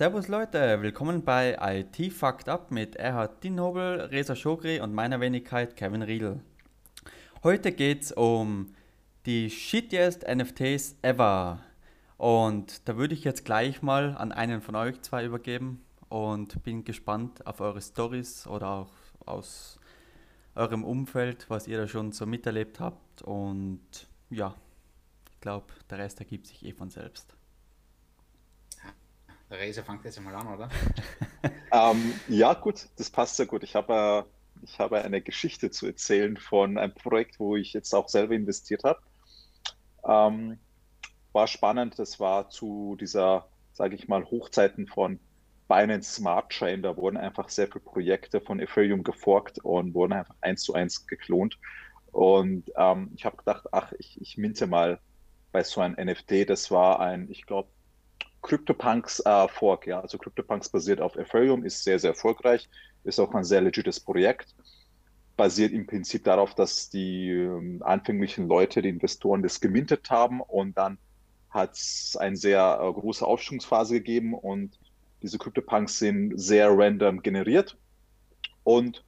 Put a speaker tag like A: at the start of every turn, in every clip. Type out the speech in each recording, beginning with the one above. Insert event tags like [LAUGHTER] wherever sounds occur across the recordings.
A: Servus Leute, willkommen bei IT Fucked Up mit Erhard Dinhobel, Reza Schogri und meiner Wenigkeit Kevin Riedel. Heute geht es um die shittiest NFTs ever. Und da würde ich jetzt gleich mal an einen von euch zwei übergeben und bin gespannt auf eure Stories oder auch aus eurem Umfeld, was ihr da schon so miterlebt habt. Und ja, ich glaube, der Rest ergibt sich eh von selbst.
B: Der Reza fängt jetzt einmal an, oder? [LAUGHS]
C: ähm, ja, gut, das passt sehr gut. Ich habe, ich habe eine Geschichte zu erzählen von einem Projekt, wo ich jetzt auch selber investiert habe. Ähm, war spannend, das war zu dieser, sage ich mal, Hochzeiten von Binance Smart Chain. Da wurden einfach sehr viele Projekte von Ethereum geforkt und wurden einfach eins zu eins geklont. Und ähm, ich habe gedacht, ach, ich, ich minte mal bei so einem NFT. Das war ein, ich glaube, CryptoPunks äh, Fork, ja. Also CryptoPunks basiert auf Ethereum, ist sehr, sehr erfolgreich, ist auch ein sehr legites Projekt. Basiert im Prinzip darauf, dass die ähm, anfänglichen Leute, die Investoren, das gemintet haben und dann hat es eine sehr äh, große Aufschwungsphase gegeben und diese CryptoPunks sind sehr random generiert. Und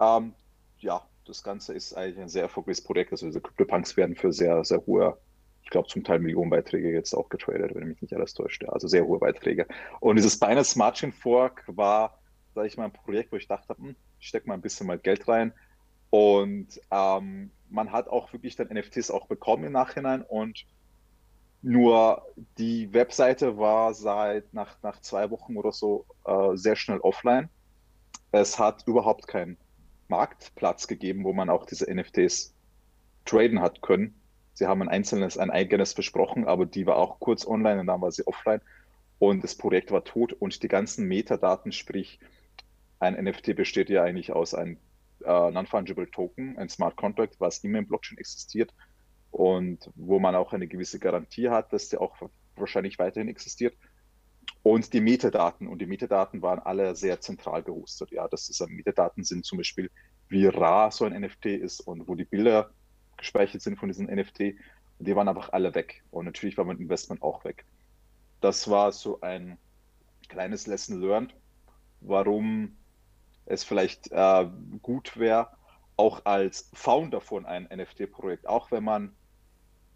C: ähm, ja, das Ganze ist eigentlich ein sehr erfolgreiches Projekt. Also diese CryptoPunks werden für sehr, sehr hohe ich glaube, zum Teil Millionenbeiträge jetzt auch getradet, wenn mich nicht alles täuscht. Also sehr hohe Beiträge. Und dieses Binance Margin Fork war, sage ich mal, ein Projekt, wo ich dachte, hm, ich stecke mal ein bisschen mal Geld rein. Und ähm, man hat auch wirklich dann NFTs auch bekommen im Nachhinein und nur die Webseite war seit nach, nach zwei Wochen oder so äh, sehr schnell offline. Es hat überhaupt keinen Marktplatz gegeben, wo man auch diese NFTs traden hat können. Sie haben ein einzelnes, ein eigenes versprochen, aber die war auch kurz online und dann war sie offline und das Projekt war tot und die ganzen Metadaten, sprich ein NFT besteht ja eigentlich aus einem äh, Non-Fungible Token, ein Smart Contract, was immer im Blockchain existiert und wo man auch eine gewisse Garantie hat, dass der auch wahrscheinlich weiterhin existiert. Und die Metadaten, und die Metadaten waren alle sehr zentral gehostet. Ja, das ist, Metadaten sind zum Beispiel, wie rar so ein NFT ist und wo die Bilder gespeichert sind von diesen NFT. Die waren einfach alle weg. Und natürlich war mein Investment auch weg. Das war so ein kleines Lesson learned, warum es vielleicht äh, gut wäre, auch als Founder von einem NFT-Projekt, auch wenn man,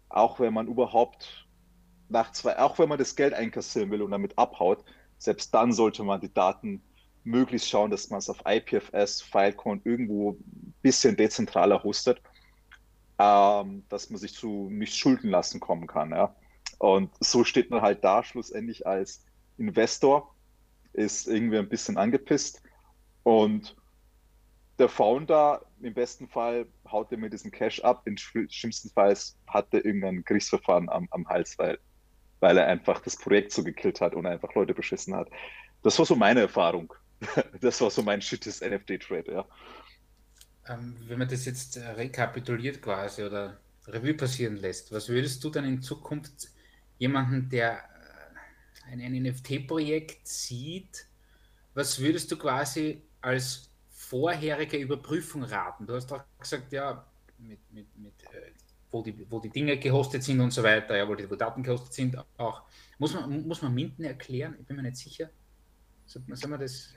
C: auch wenn man überhaupt nach zwei, auch wenn man das Geld einkassieren will und damit abhaut, selbst dann sollte man die Daten möglichst schauen, dass man es auf IPFS, Filecoin irgendwo ein bisschen dezentraler hostet ähm, dass man sich zu nicht schulden lassen kommen kann. Ja? Und so steht man halt da schlussendlich als Investor, ist irgendwie ein bisschen angepisst und der Founder im besten Fall haut er mir diesen Cash ab, im schlimmsten Fall hat er irgendein Gerichtsverfahren am, am Hals, weil, weil er einfach das Projekt so gekillt hat und einfach Leute beschissen hat. Das war so meine Erfahrung. [LAUGHS] Das war so mein shittes NFT-Trade, ja
B: ähm, wenn man das jetzt äh, rekapituliert quasi oder Revue passieren lässt, was würdest du dann in Zukunft jemanden, der äh, ein, NFT-Projekt sieht, was würdest du quasi als vorherige Überprüfung raten? Du hast auch gesagt, ja, mit, mit, mit äh, wo, die, wo die Dinge gehostet sind und so weiter, ja, wo die wo Daten gehostet sind, auch. Muss man, muss man Minden erklären? Ich bin mir nicht sicher. Soll man das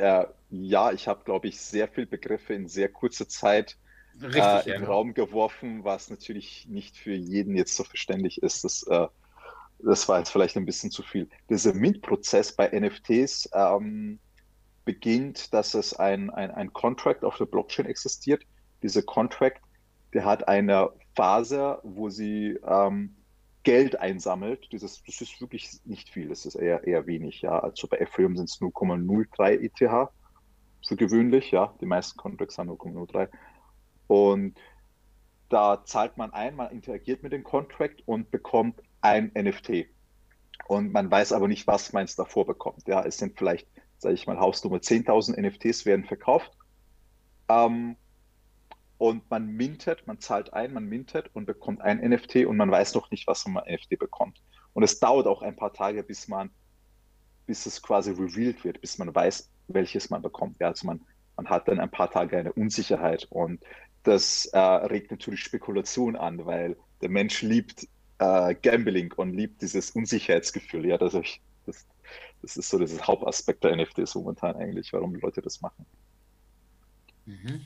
C: äh, ja, ich habe, glaube ich, sehr viele Begriffe in sehr kurzer Zeit Richtig, äh, in den ja. Raum geworfen, was natürlich nicht für jeden jetzt so verständlich ist. Das, äh, das war jetzt vielleicht ein bisschen zu viel. Dieser Mint-Prozess bei NFTs ähm, beginnt, dass es ein, ein, ein Contract auf der Blockchain existiert. Dieser Contract, der hat eine Phase, wo sie ähm, Geld einsammelt, dieses, das ist wirklich nicht viel, das ist eher, eher wenig, ja. Also bei Ethereum sind es 0,03 ETH für gewöhnlich, ja. Die meisten Contracts haben 0,03. Und da zahlt man ein, man interagiert mit dem Contract und bekommt ein NFT. Und man weiß aber nicht, was man davor bekommt. Ja, es sind vielleicht, sage ich mal, Hausnummer 10.000 NFTs werden verkauft. Ähm, und man mintet, man zahlt ein, man mintet und bekommt ein NFT und man weiß noch nicht, was man NFT bekommt. Und es dauert auch ein paar Tage, bis man, bis es quasi revealed wird, bis man weiß, welches man bekommt. Ja, also man, man hat dann ein paar Tage eine Unsicherheit und das äh, regt natürlich Spekulation an, weil der Mensch liebt äh, Gambling und liebt dieses Unsicherheitsgefühl, ja, ich, Das, das ist so das Hauptaspekt der NFTs momentan eigentlich, warum die Leute das machen.
B: Mhm.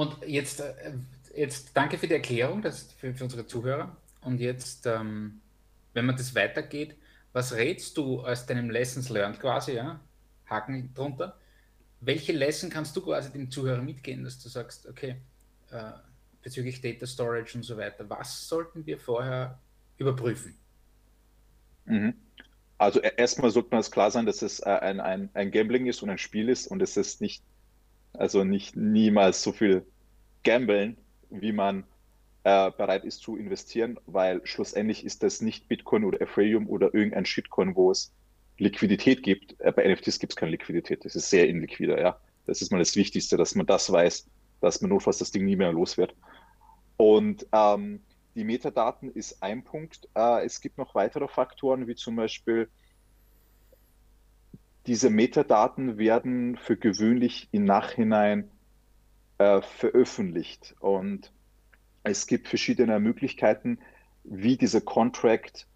B: Und jetzt, äh, jetzt danke für die Erklärung das für, für unsere Zuhörer. Und jetzt, ähm, wenn man das weitergeht, was rätst du aus deinem Lessons Learned quasi, ja? Haken drunter. Welche Lesson kannst du quasi dem Zuhörer mitgehen, dass du sagst, okay, äh, bezüglich Data Storage und so weiter, was sollten wir vorher überprüfen?
C: Mhm. Also e-, erstmal sollte man es klar sein, dass es äh, ein, ein, ein Gambling ist und ein Spiel ist und es ist nicht, also nicht niemals so viel Gambeln, wie man äh, bereit ist zu investieren, weil schlussendlich ist das nicht Bitcoin oder Ethereum oder irgendein Shitcoin, wo es Liquidität gibt. Äh, bei NFTs gibt es keine Liquidität, das ist sehr inliquider, ja. Das ist mal das Wichtigste, dass man das weiß, dass man notfalls das Ding nie mehr los wird. Und ähm, die Metadaten ist ein Punkt. Äh, es gibt noch weitere Faktoren, wie zum Beispiel diese Metadaten werden für gewöhnlich im Nachhinein äh, veröffentlicht. Und es gibt verschiedene Möglichkeiten, wie dieser Contract,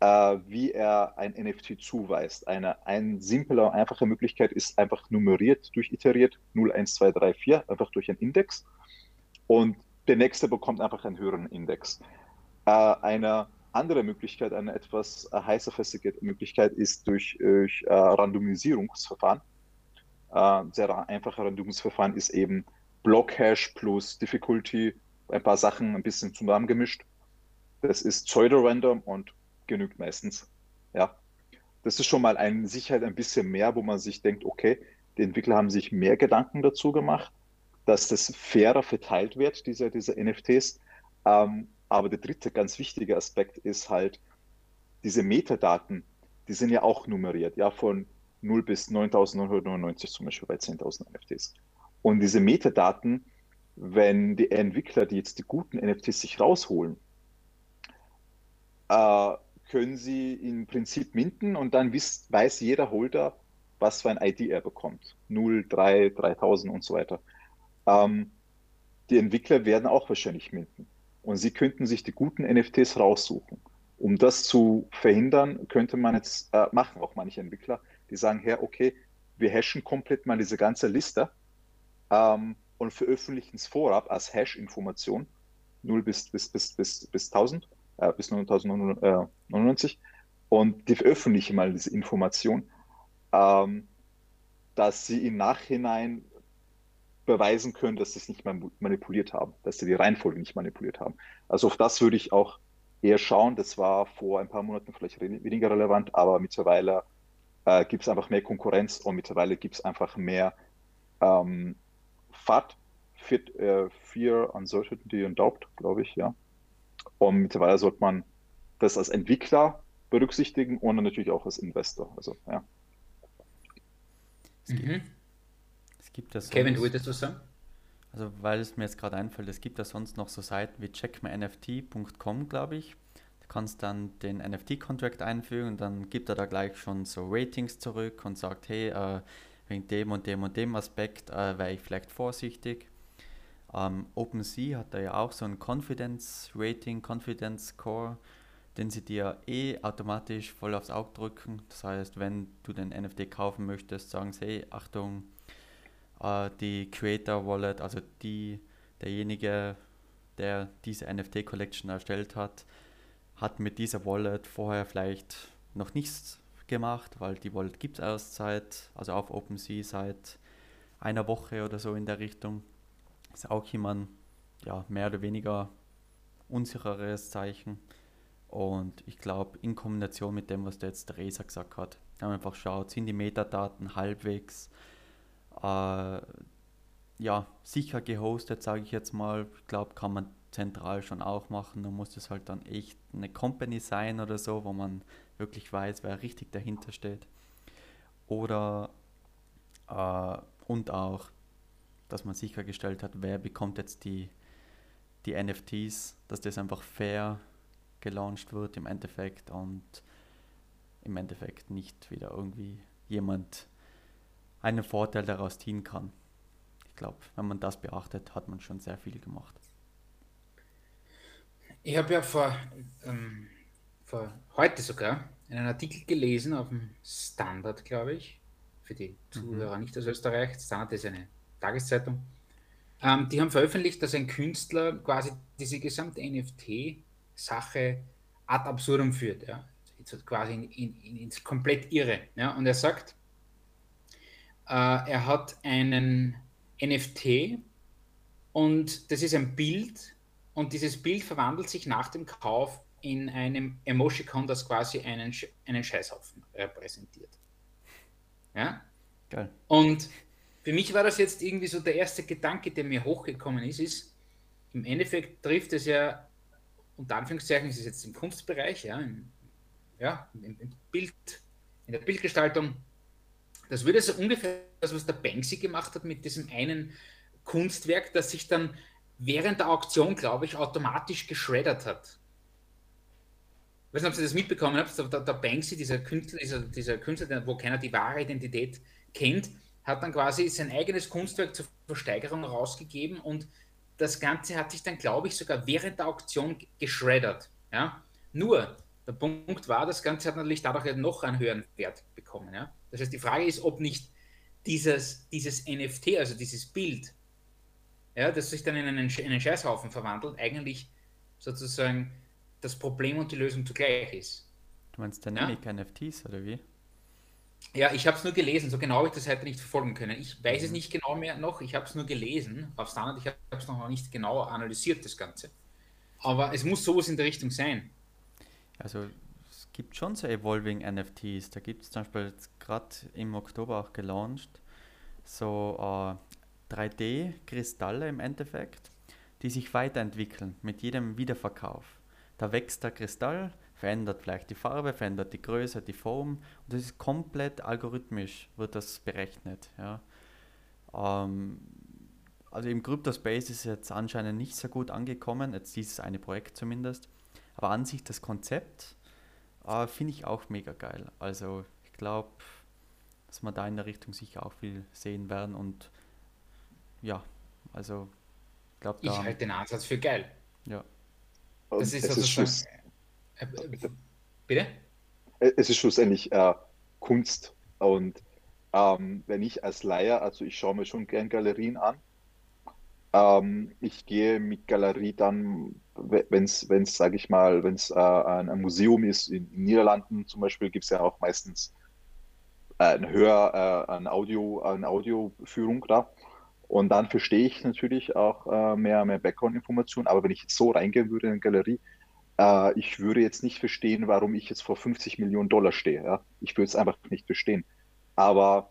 C: äh, wie er ein NFT zuweist. Eine ein simple, einfache Möglichkeit ist einfach nummeriert, durchiteriert, 0, 1, 2, 3, 4, einfach durch einen Index. Und der nächste bekommt einfach einen höheren Index. Äh, eine andere Möglichkeit, eine etwas äh, heißer festige Möglichkeit ist durch, durch äh, Randomisierungsverfahren. Äh, sehr einfache Randomisierungsverfahren ist eben Blockhash plus Difficulty, ein paar Sachen ein bisschen zusammengemischt. Das ist Pseudo-Random und genügt meistens. Ja. Das ist schon mal eine Sicherheit ein bisschen mehr, wo man sich denkt, okay, die Entwickler haben sich mehr Gedanken dazu gemacht dass das fairer verteilt wird, diese, diese NFTs. Ähm, aber der dritte ganz wichtige Aspekt ist halt, diese Metadaten, die sind ja auch nummeriert, ja, von 0 bis 9999 zum Beispiel bei 10.000 NFTs. Und diese Metadaten, wenn die Entwickler, die jetzt die guten NFTs sich rausholen, äh, können sie im Prinzip minten und dann wisst, weiß jeder Holder, was für ein ID er bekommt. 0, 3, 3000 und so weiter. Ähm, die Entwickler werden auch wahrscheinlich minden. Und sie könnten sich die guten NFTs raussuchen. Um das zu verhindern, könnte man jetzt äh, machen, auch manche Entwickler, die sagen, hey, okay, wir hashen komplett mal diese ganze Liste ähm, und veröffentlichen es vorab als Hash-Information 0 bis, bis, bis, bis, bis 1000, äh, bis 9099 und die veröffentlichen mal diese Information, ähm, dass sie im Nachhinein beweisen können, dass sie es nicht manipuliert haben, dass sie die Reihenfolge nicht manipuliert haben. Also auf das würde ich auch eher schauen. Das war vor ein paar Monaten vielleicht weniger relevant, aber mittlerweile äh, gibt es einfach mehr Konkurrenz und mittlerweile gibt es einfach mehr ähm, FAT, Fit, äh, Fear, Uncertainty und Doubt, glaube ich, ja. Und mittlerweile sollte man das als Entwickler berücksichtigen und natürlich auch als Investor. Also, ja.
B: Mhm gibt das Kevin, du wolltest was sagen?
A: Also, weil es mir jetzt gerade einfällt, es gibt da sonst noch so Seiten wie checkmynft.com, glaube ich. Du kannst dann den NFT-Contract einfügen und dann gibt er da gleich schon so Ratings zurück und sagt, hey, äh, wegen dem und dem und dem Aspekt äh, wäre ich vielleicht vorsichtig. Ähm, OpenSea hat da ja auch so ein Confidence Rating, Confidence Score, den sie dir eh automatisch voll aufs Auge drücken. Das heißt, wenn du den NFT kaufen möchtest, sagen sie, hey, Achtung, äh, die Creator Wallet, also die, derjenige, der diese NFT Collection erstellt hat, hat mit dieser Wallet vorher vielleicht noch nichts gemacht, weil die Wallet gibt es erst seit, also auf OpenSea seit einer Woche oder so in der Richtung. Ist auch jemand, ja, mehr oder weniger unsicheres Zeichen. Und ich glaube, in Kombination mit dem, was der jetzt Theresa gesagt hat, haben einfach schaut, sind die Metadaten halbwegs äh, ja, sicher gehostet, sage ich jetzt mal. Ich glaube, kann man zentral schon auch machen. Da muss es halt dann echt eine Company sein oder so, wo man wirklich weiß, wer richtig dahinter steht. Oder äh, und auch, dass man sichergestellt hat, wer bekommt jetzt die, die NFTs, dass das einfach fair gelauncht wird im Endeffekt und im Endeffekt nicht wieder irgendwie jemand einen Vorteil daraus ziehen kann. Ich glaube, wenn man das beachtet, hat man schon sehr viel gemacht.
B: Ich habe ja vor, ähm, vor heute sogar einen Artikel gelesen auf dem Standard, glaube ich, für die Zuhörer mhm. nicht aus Österreich. Standard ist eine Tageszeitung. Ähm, die haben veröffentlicht, dass ein Künstler quasi diese gesamte NFT-Sache ad absurdum führt. Ja? Quasi in, in, ins komplett irre. Ja? Und er sagt, er hat einen NFT und das ist ein Bild und dieses Bild verwandelt sich nach dem Kauf in einem Emoticon, das quasi einen, einen Scheißhaufen repräsentiert. Ja? Geil. Und für mich war das jetzt irgendwie so der erste Gedanke, der mir hochgekommen ist, ist, im Endeffekt trifft es ja, unter Anführungszeichen, ist es jetzt im Kunstbereich, ja, im, ja, im, im Bild, in der Bildgestaltung, das würde so ungefähr das, was der Banksy gemacht hat mit diesem einen Kunstwerk, das sich dann während der Auktion, glaube ich, automatisch geschreddert hat. Ich weiß nicht, ob Sie das mitbekommen habt, der, der Banksy, dieser Künstler, dieser, dieser Künstler, wo keiner die wahre Identität kennt, hat dann quasi sein eigenes Kunstwerk zur Versteigerung rausgegeben und das Ganze hat sich dann, glaube ich, sogar während der Auktion geschreddert. Ja? Nur, der Punkt war, das Ganze hat natürlich dadurch noch einen höheren Wert bekommen. Ja? Das heißt, die Frage ist, ob nicht dieses, dieses NFT, also dieses Bild, ja, das sich dann in einen, in einen Scheißhaufen verwandelt, eigentlich sozusagen das Problem und die Lösung zugleich ist.
A: Du meinst Dynamic ja? NFTs oder wie?
B: Ja, ich habe es nur gelesen, so genau habe ich das heute nicht verfolgen können. Ich weiß mhm. es nicht genau mehr noch, ich habe es nur gelesen auf Standard, ich habe es noch nicht genau analysiert, das Ganze. Aber es muss sowas in der Richtung sein.
A: Also gibt schon so Evolving NFTs. Da gibt es zum Beispiel gerade im Oktober auch gelauncht, so äh, 3D-Kristalle im Endeffekt, die sich weiterentwickeln mit jedem Wiederverkauf. Da wächst der Kristall, verändert vielleicht die Farbe, verändert die Größe, die Form und das ist komplett algorithmisch, wird das berechnet. Ja. Ähm, also im Crypto-Space ist es jetzt anscheinend nicht so gut angekommen, jetzt dieses eine Projekt zumindest, aber an sich das Konzept äh, finde ich auch mega geil. Also ich glaube, dass wir da in der Richtung sicher auch viel sehen werden und ja, also
B: ich glaube Ich halte den Ansatz für geil.
A: Ja.
B: Das ist sozusagen äh, bitte? bitte?
C: Es ist schlussendlich äh, Kunst und ähm, wenn ich als Leier, also ich schaue mir schon gern Galerien an. Ähm, ich gehe mit Galerie dann, wenn es, wenn es, sage ich mal, wenn es äh, ein, ein, Museum ist, in, in Niederlanden zum Beispiel, gibt es ja auch meistens äh, ein Hör, äh, ein Audio, eine Audioführung da. Und dann verstehe ich natürlich auch äh, mehr, mehr Background-Informationen. Aber wenn ich jetzt so reingehen würde in eine Galerie, äh, ich würde jetzt nicht verstehen, warum ich jetzt vor 50 Millionen Dollar stehe. Ja? Ich würde es einfach nicht verstehen. Aber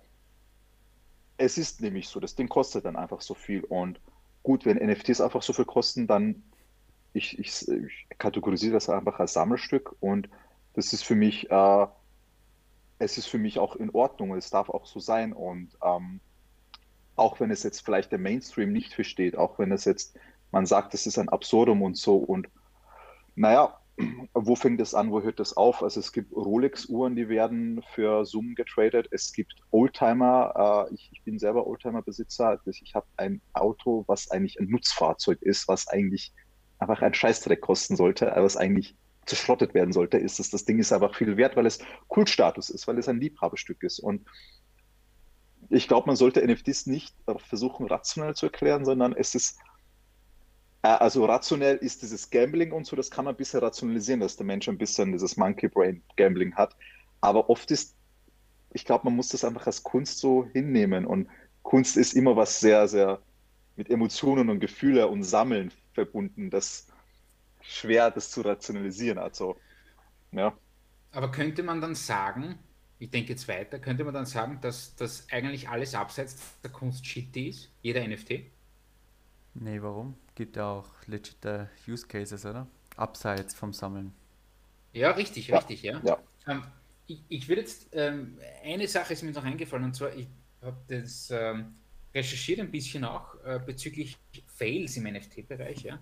C: es ist nämlich so, das Ding kostet dann einfach so viel. Und gut, wenn NFTs einfach so viel kosten, dann ich, ich, ich kategorisiere das einfach als Sammelstück und das ist für mich, äh, es ist für mich auch in Ordnung, es darf auch so sein. Und ähm, auch wenn es jetzt vielleicht der Mainstream nicht versteht, auch wenn es jetzt, man sagt, es ist ein Absurdum und so und naja, [CLEARS THROAT] wo fängt es an, wo hört das auf? Also es gibt Rolex-Uhren, die werden für Summen getradet. Es gibt Oldtimer. Äh, ich, ich, bin selber Oldtimer-Besitzer. Ich habe ein Auto, was eigentlich ein Nutzfahrzeug ist, was eigentlich einfach ein Scheißdreck kosten sollte, was eigentlich zerschrottet werden sollte. Ist es, das Ding ist einfach viel wert, weil es Kultstatus ist, weil es ein Liebhaberstück ist. Und ich glaube, man sollte NFTs nicht versuchen, rationell zu erklären, sondern es ist äh, also rationell ist dieses Gambling und so, das kann man ein bisschen rationalisieren, dass der Mensch ein bisschen dieses Monkey Brain Gambling hat. Aber oft ist, ich glaube, man muss das einfach als Kunst so hinnehmen. Und Kunst ist immer was sehr, sehr mit Emotionen und Gefühle und Sammeln verbunden. Das schwer, das zu rationalisieren. Also, ja.
B: Aber könnte man dann sagen, ich denke jetzt weiter, könnte man dann sagen, dass das eigentlich alles abseits der Kunst shitty ist? Jeder NFT?
A: Nee, warum? Gibt ja auch legit Use Cases, oder? Abseits vom Sammeln.
B: Ja, richtig, ja. richtig, ja. ja. Ähm, ich, ich würde jetzt, ähm, eine Sache ist mir noch eingefallen, und zwar, ich habe das ähm, recherchiert ein bisschen auch äh, bezüglich Fails im NFT-Bereich, ja.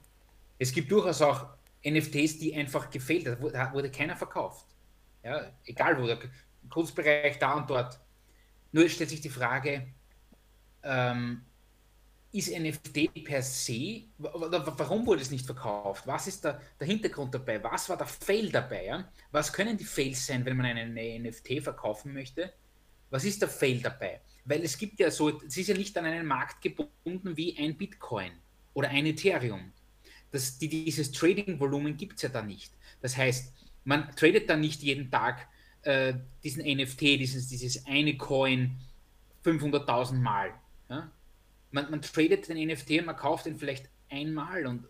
B: Es gibt durchaus auch NFTs, die einfach gefailt haben, da wurde keiner verkauft. Ja, egal wo, der Kunstbereich da und dort. Nur stellt sich die Frage, ähm, ist NFT per se, warum wurde es nicht verkauft? Was ist der, der Hintergrund dabei? Was war der Fail dabei? Ja? Was können die Fails sein, wenn man einen NFT verkaufen möchte? Was ist der Fail dabei? Weil es gibt ja so, es ist ja nicht an einen Markt gebunden wie ein Bitcoin oder ein Ethereum. Das, die, dieses Trading-Volumen gibt es ja da nicht. Das heißt, man tradet dann nicht jeden Tag äh, diesen NFT, dieses, dieses eine Coin 500.000 Mal. Ja? Man, man tradet den NFT und man kauft ihn vielleicht einmal. Und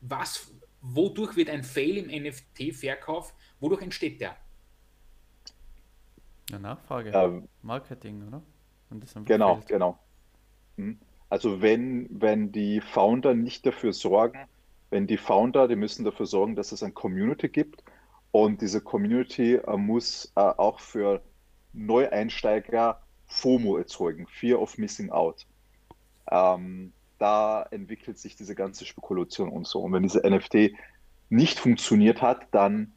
B: was, wodurch wird ein Fail im NFT-Verkauf, wodurch entsteht der?
A: Ja, Nachfrage. Ähm, Marketing, oder?
C: genau, fehlt. genau. Hm. Also wenn, wenn die Founder nicht dafür sorgen, wenn die Founder, die müssen dafür sorgen, dass es eine Community gibt und diese Community äh, muss äh, auch für Neueinsteiger FOMO erzeugen, Fear of Missing Out. Ähm, da entwickelt sich diese ganze Spekulation und so. Und wenn diese NFT nicht funktioniert hat, dann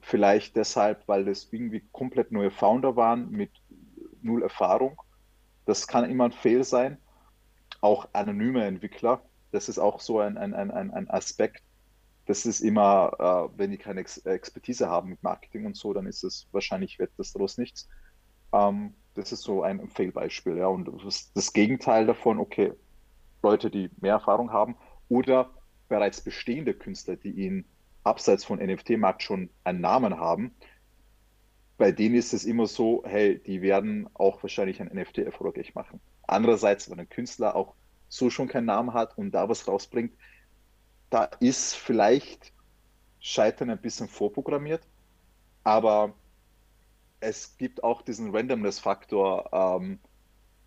C: vielleicht deshalb, weil das irgendwie komplett neue Founder waren mit null Erfahrung. Das kann immer ein Fail sein. Auch anonyme Entwickler, das ist auch so ein, ein, ein, ein Aspekt. Das ist immer, äh, wenn die keine Ex Expertise haben mit Marketing und so, dann ist es wahrscheinlich wird das daraus nichts. Ähm, das ist so ein Fail-Beispiel. Ja. Und das, das Gegenteil davon, okay, Leute, die mehr Erfahrung haben oder bereits bestehende Künstler, die ihn abseits von NFT-Markt schon einen Namen haben, bei denen ist es immer so, hey, die werden auch wahrscheinlich ein NFT erfolgreich machen. Andererseits, wenn ein Künstler auch so schon keinen Namen hat und da was rausbringt, da ist vielleicht Scheitern ein bisschen vorprogrammiert, aber es gibt auch diesen Randomness-Faktor, ähm,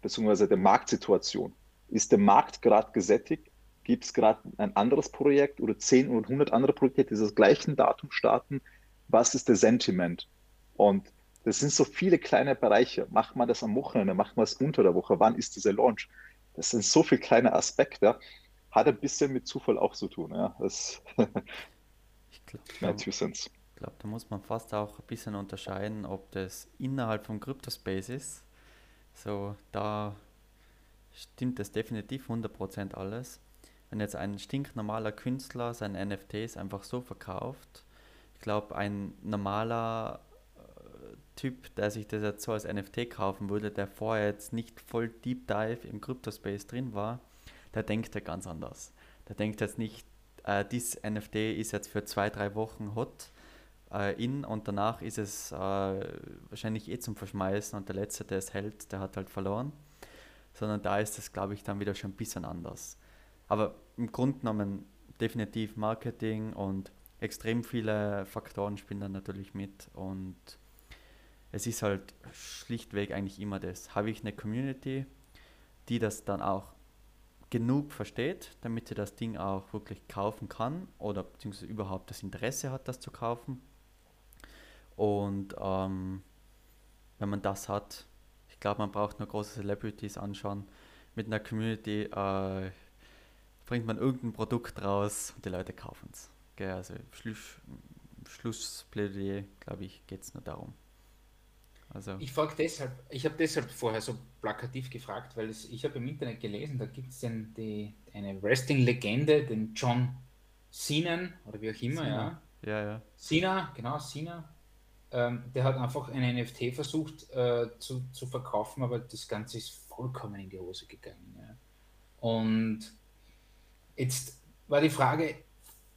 C: beziehungsweise der Marktsituation. Ist der Markt gerade gesättigt? Gibt es gerade ein anderes Projekt oder 10 oder 100 andere Projekte, die das gleichen Datum starten? Was ist der Sentiment? Und das sind so viele kleine Bereiche. Macht man das am Wochenende? Macht man es unter der Woche? Wann ist dieser Launch? Das sind so viele kleine Aspekte. Hat ein bisschen mit Zufall auch zu tun. Ja. Das [LAUGHS]
A: ich glaube, [LAUGHS] ich glaube, da muss man fast auch ein bisschen unterscheiden, ob das innerhalb vom Crypto-Space ist. So, da stimmt das definitiv 100% alles. Wenn jetzt ein stinknormaler Künstler seine NFTs einfach so verkauft, ich glaube, ein normaler Typ, der sich das jetzt so als NFT kaufen würde, der vorher jetzt nicht voll Deep Dive im Crypto-Space drin war, der denkt ja ganz anders. Der denkt jetzt nicht, äh, dieses NFT ist jetzt für zwei, drei Wochen hot äh, in und danach ist es äh, wahrscheinlich eh zum Verschmeißen und der Letzte, der es hält, der hat halt verloren. Sondern da ist es, glaube ich, dann wieder schon ein bisschen anders. Aber im Grunde genommen definitiv Marketing und extrem viele Faktoren spielen dann natürlich mit und es ist halt schlichtweg eigentlich immer das. Habe ich eine Community, die das dann auch genug versteht, damit sie das Ding auch wirklich kaufen kann oder beziehungsweise überhaupt das Interesse hat, das zu kaufen. Und ähm, wenn man das hat, ich glaube, man braucht nur große Celebrities anschauen. Mit einer Community äh, bringt man irgendein Produkt raus und die Leute kaufen es. Also Schluss, Schlussplädoyer, glaube ich, geht es nur darum.
B: Also. Ich frage deshalb, ich habe deshalb vorher so plakativ gefragt, weil es, ich habe im Internet gelesen, da gibt es eine Wrestling-Legende, den John Cena oder wie auch immer, Cena.
A: ja. Ja, ja.
B: Cena, genau, Cena ähm, der hat einfach ein NFT versucht äh, zu, zu verkaufen, aber das Ganze ist vollkommen in die Hose gegangen. Ja. Und jetzt war die Frage,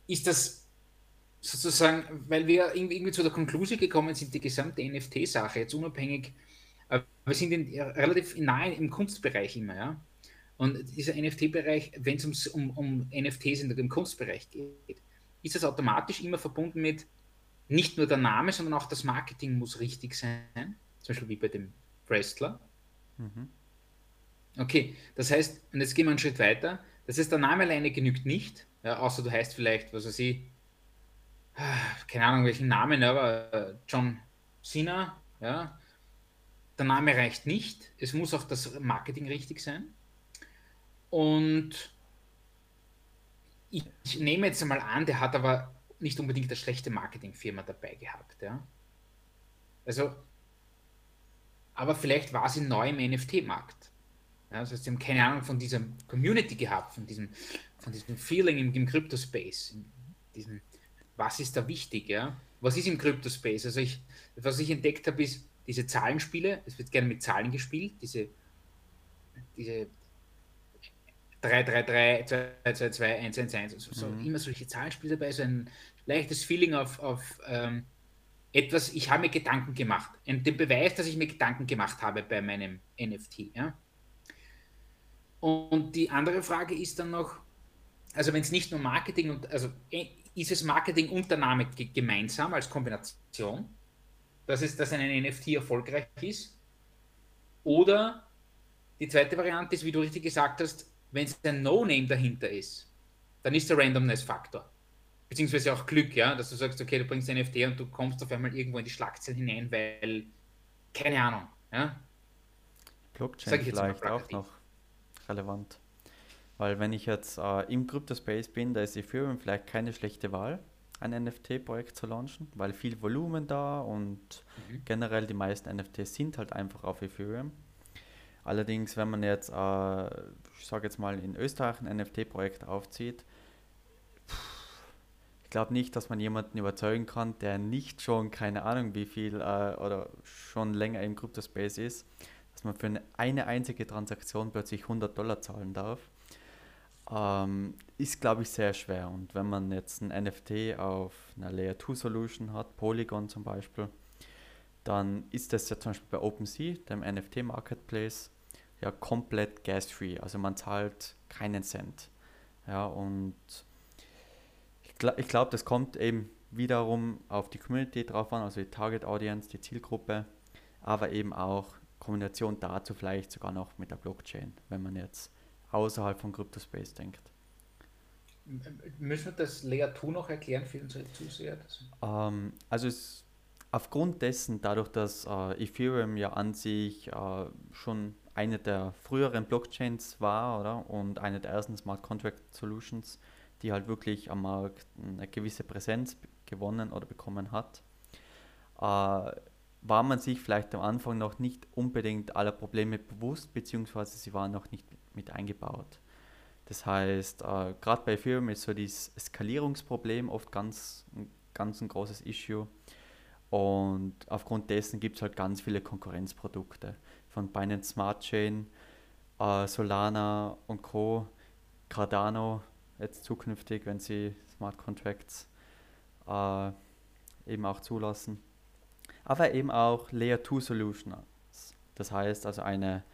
B: ist das sozusagen, weil wir irgendwie zu der Konklusion gekommen sind, die gesamte NFT-Sache, jetzt unabhängig, äh, wir sind in, relativ nahe im Kunstbereich immer, ja. Und dieser NFT-Bereich, wenn es um, um NFTs in, im Kunstbereich geht, ist das automatisch immer verbunden mit nicht nur der Name, sondern auch das Marketing muss richtig sein. Zum Beispiel wie bei dem Wrestler. Mhm. Okay, das heißt, und jetzt gehen wir einen Schritt weiter. Das heißt, der Name alleine genügt nicht, ja, außer du heißt vielleicht, was weiß ich, keine Ahnung welchen Namen, aber äh, John Cena, ja. Der Name reicht nicht. Es muss auch das Marketing richtig sein. Und ich, nehme jetzt einmal an, der hat aber nicht unbedingt eine schlechte Marketingfirma dabei gehabt. Ja? Also, aber vielleicht war sie neu im NFT-Markt. Ja, das heißt, sie haben keine Ahnung von dieser Community gehabt, von diesem, von diesem Feeling im, im Crypto-Space. Diesem, was ist da wichtig? Ja? Was ist im Crypto-Space? Also ich, was ich entdeckt habe, ist diese Zahlenspiele, es wird gerne mit Zahlen gespielt, diese, diese 3, 3, 3, 2, 2, 2, 1, 1, 1, also so mhm. immer solche Zahlenspiele dabei, so ein leichtes Feeling auf, auf ähm, etwas, ich habe mir Gedanken gemacht. Und den Beweis, dass ich mir Gedanken gemacht habe bei meinem NFT. Ja? Und die andere Frage ist dann noch, also wenn es nicht nur Marketing und also ist es Marketing und der Name gemeinsam als Kombination, dass es dass ein NFT erfolgreich ist? Oder die zweite Variante ist, wie du richtig gesagt hast, wenn es ein No-Name dahinter ist, dann ist der Randomness-Faktor. Beziehungsweise auch Glück, ja, dass du sagst, okay, du bringst ein NFT und du kommst auf einmal irgendwo in die Schlagzeilen hinein, weil, keine Ahnung, ja.
A: Blockchain vielleicht auch noch relevant. Weil wenn ich jetzt äh, im Crypto-Space bin, da ist Ethereum vielleicht keine schlechte Wahl, ein NFT-Projekt zu launchen, weil viel Volumen da und mhm. generell die meisten NFTs sind halt einfach auf Ethereum. Allerdings, wenn man jetzt, äh, ich sage jetzt mal, in Österreich ein NFT-Projekt aufzieht, ich glaube nicht, dass man jemanden überzeugen kann, der nicht schon, keine Ahnung wie viel äh, oder schon länger im Crypto-Space ist, dass man für eine, eine einzige Transaktion plötzlich 100 Dollar zahlen darf. Ähm, ist, glaube ich, sehr schwer. Und wenn man jetzt ein NFT auf einer Layer 2 Solution hat, Polygon zum Beispiel, dann ist das ja zum Beispiel bei OpenSea, dem NFT Marketplace, ja komplett gas-free. Also man zahlt keinen Cent. Ja, und ich, gl ich glaube, das kommt eben wiederum auf die Community drauf an, also die Target Audience, die Zielgruppe, aber eben auch Kombination dazu vielleicht sogar noch mit der Blockchain, wenn man jetzt außerhalb von CryptoSpace denkt.
B: Müssen wir das Layer 2 noch erklären für unsere Zuseher?
A: Ähm, also es, aufgrund dessen, dadurch, dass äh, Ethereum ja an sich äh, schon eine der früheren Blockchains war, oder? Und eine der ersten Smart Contract Solutions, die halt wirklich am Markt eine gewisse Präsenz gewonnen oder bekommen hat, äh, war man sich vielleicht am Anfang noch nicht unbedingt aller Probleme bewusst, beziehungsweise sie waren noch nicht mit eingebaut. Das heißt, äh, gerade bei Ethereum ist so dieses Skalierungsproblem oft ganz, ganz ein großes Issue. Und aufgrund dessen gibt es halt ganz viele Konkurrenzprodukte. Von Binance Smart Chain, äh, Solana und Co. Cardano jetzt zukünftig, wenn sie Smart Contracts äh, eben auch zulassen aber eben auch Layer 2 Solutions. Das heißt also eine,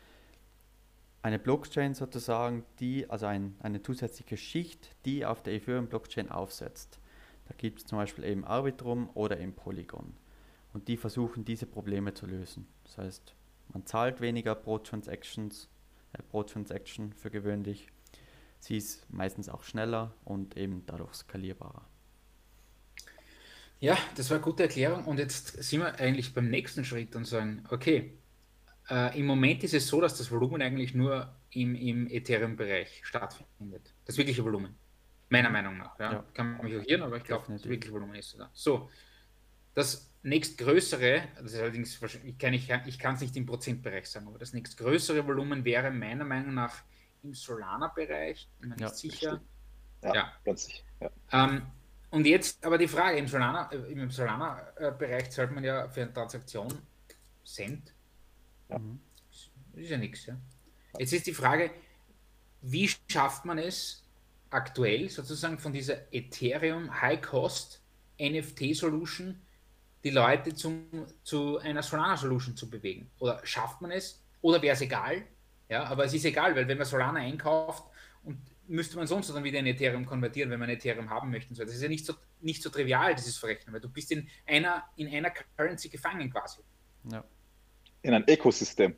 A: eine Blockchain sozusagen, die, also ein, eine zusätzliche Schicht, die auf der Ethereum Blockchain aufsetzt. Da gibt es zum Beispiel eben Arbitrum oder eben Polygon. Und die versuchen diese Probleme zu lösen. Das heißt, man zahlt weniger pro Transactions, äh, pro Transaction für gewöhnlich. Sie ist meistens auch schneller und eben dadurch skalierbarer.
B: Ja, das war eine gute Erklärung. Und jetzt sind wir eigentlich beim nächsten Schritt und sagen, okay, äh, im Moment ist es so, dass das Volumen eigentlich nur im, im Ethereum-Bereich stattfindet. Das wirkliche Volumen. Meiner Meinung nach. Ja. ja. Kann mich auch irren, aber ich glaube, das wirkliche Volumen ist da. So, das nächstgrößere, das ist allerdings, ich kann es ich, ich nicht im Prozentbereich sagen, aber das nächstgrößere Volumen wäre meiner Meinung nach im Solana-Bereich. Bin mir ja, nicht sicher.
C: Ja, ja, ganz sicher. Ja.
B: Ähm, und jetzt aber die Frage, im Solana-Bereich im Solana zahlt man ja für eine Transaktion Cent. Ja. Das ist ja nichts. Ja. Jetzt ist die Frage, wie schafft man es aktuell sozusagen von dieser Ethereum High-Cost NFT-Solution die Leute zum, zu einer Solana-Solution zu bewegen? Oder schafft man es? Oder wäre es egal? Ja, aber es ist egal, weil wenn man Solana einkauft und müsste man sonst dann wieder in Ethereum konvertieren, wenn man Ethereum haben möchte. Das ist ja nicht so, nicht so trivial, dieses Verrechnen, weil du bist in einer, in einer Currency gefangen quasi.
C: Ja. In einem Ökosystem.